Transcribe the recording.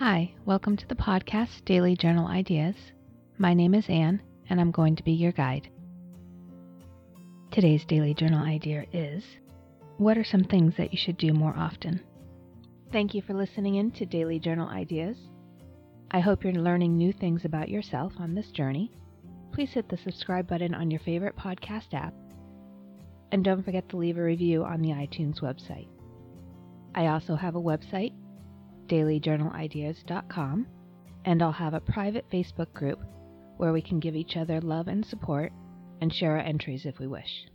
Hi, welcome to the podcast Daily Journal Ideas. My name is Anne, and I'm going to be your guide. Today's daily journal idea is What are some things that you should do more often? Thank you for listening in to Daily Journal Ideas. I hope you're learning new things about yourself on this journey. Please hit the subscribe button on your favorite podcast app. And don't forget to leave a review on the iTunes website. I also have a website, dailyjournalideas.com, and I'll have a private Facebook group where we can give each other love and support and share our entries if we wish.